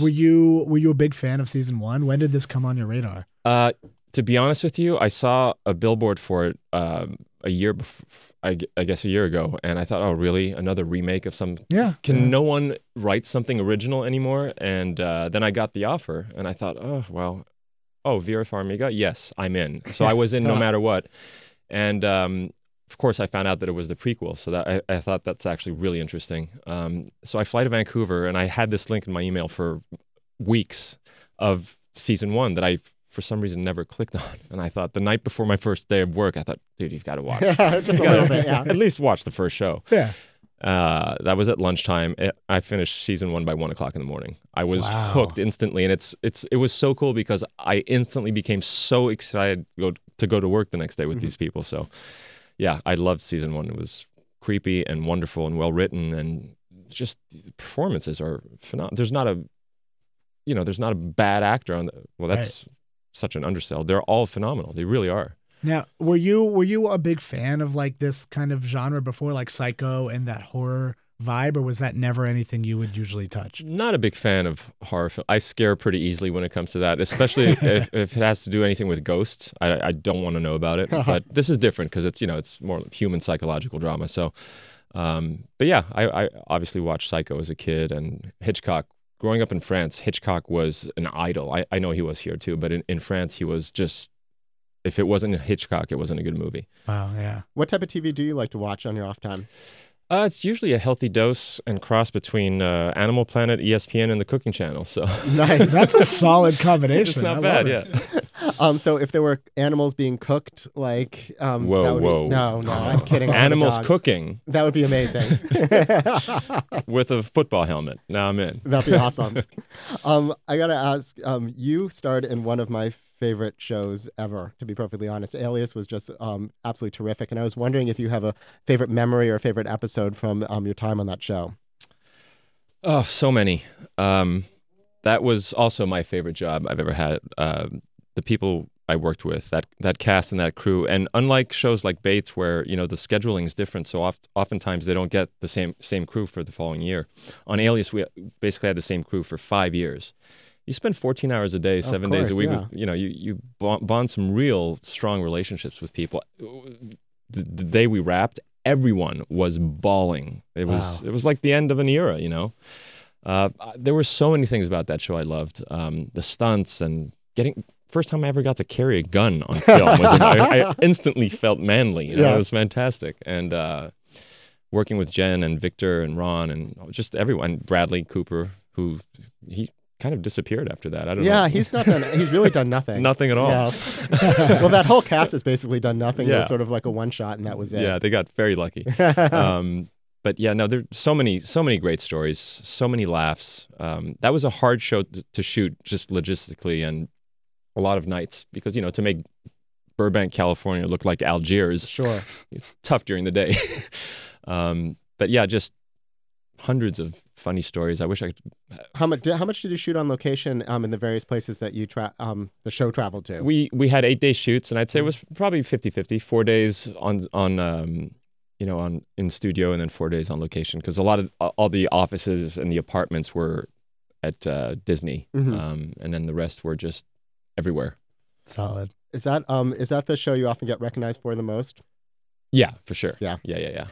Were you were you a big fan of season one? When did this come on your radar? Uh, to be honest with you, I saw a billboard for it um, a year, bef- I, I guess a year ago, and I thought, oh, really? Another remake of some? Yeah. Can yeah. no one write something original anymore? And uh, then I got the offer, and I thought, oh, well, oh, Vera Farmiga, yes, I'm in. So I was in no matter what. And um, of course, I found out that it was the prequel, so that I, I thought that's actually really interesting. Um, so I fly to Vancouver, and I had this link in my email for weeks of season one that I, for some reason, never clicked on. And I thought the night before my first day of work, I thought, dude, you've got to watch. Just a little bit, yeah. At least watch the first show. Yeah. Uh, that was at lunchtime. I finished season one by one o'clock in the morning. I was Wow. hooked instantly, and it's it's it was so cool because I instantly became so excited to go, to go to work the next day with these people. So, yeah, I loved season one. It was creepy and wonderful and well written, and just the performances are phenomenal. There's not a, you know, there's not a bad actor on the. Well, that's such an undersell. They're all phenomenal. They really are. Now, were you were you a big fan of like this kind of genre before, like Psycho and that horror vibe, or was that never anything you would usually touch? Not a big fan of horror film. I scare pretty easily when it comes to that, especially if, if it has to do anything with ghosts. I, I don't want to know about it. But this is different because it's you know it's more human psychological drama. So, um, but yeah, I, I obviously watched Psycho as a kid and Hitchcock. Growing up in France, Hitchcock was an idol. I, I know he was here too, but in, in France, he was just. If it wasn't Hitchcock, it wasn't a good movie. Wow, yeah. What type of TV do you like to watch on your off time? Uh, it's usually a healthy dose and cross between uh, Animal Planet, ESPN, and the Cooking Channel. So Nice. That's a solid combination. it's not I bad. it. Yeah. um, so if there were animals being cooked, like um, Whoa, that would be- whoa. no, no, I'm kidding. Animals cooking That would be amazing. with a football helmet. Now I'm in. That'd be awesome. um, I gotta ask. Um, you starred in one of my favorite shows ever. To be perfectly honest, Alias was just um, absolutely terrific, and I was wondering if you have a favorite memory or favorite episode from um, your time on that show. Oh, so many. Um, that was also my favorite job I've ever had. Uh, the people I worked with, that that cast and that crew, and unlike shows like Bates, where you know the scheduling is different, so oft, oftentimes they don't get the same same crew for the following year. On Alias, we basically had the same crew for five years. You spend 14 hours a day, seven days a week. yeah. with- You know, you you bond, bond some real strong relationships with people. The, the day we wrapped, everyone was bawling. It was Wow. it was like the end of an era. You know. Uh, there were so many things about that show I loved. Um, the stunts and getting first time I ever got to carry a gun on film was I, I instantly felt manly. You know, Yeah. It was fantastic. And uh, working with Jen and Victor and Ron and just everyone, Bradley Cooper, who he kind of disappeared after that. I don't Yeah, know. he's not done. He's really done nothing. Nothing at all. Yeah. well, that whole cast has basically done nothing. It Yeah. was sort of like a one shot, and that was it. Yeah, they got very lucky. um, but yeah, no, there's so many, so many great stories, so many laughs. Um, that was a hard show to, to shoot, just logistically, and a lot of nights because you know to make Burbank, California, look like Algiers, Sure. it's tough during the day. um, but yeah, just hundreds of funny stories. I wish I could. How much? How much did you shoot on location um, in the various places that you tra- um, the show traveled to? We we had eight day shoots, and I'd say it was probably 50-50, Four days on on um, you know on in studio, and then four days on location because a lot of all the offices and the apartments were at uh, Disney, Mhm. um, and then the rest were just everywhere. Solid. Is that um is that the show you often get recognized for the most? Yeah, for sure. Yeah. yeah, yeah, yeah.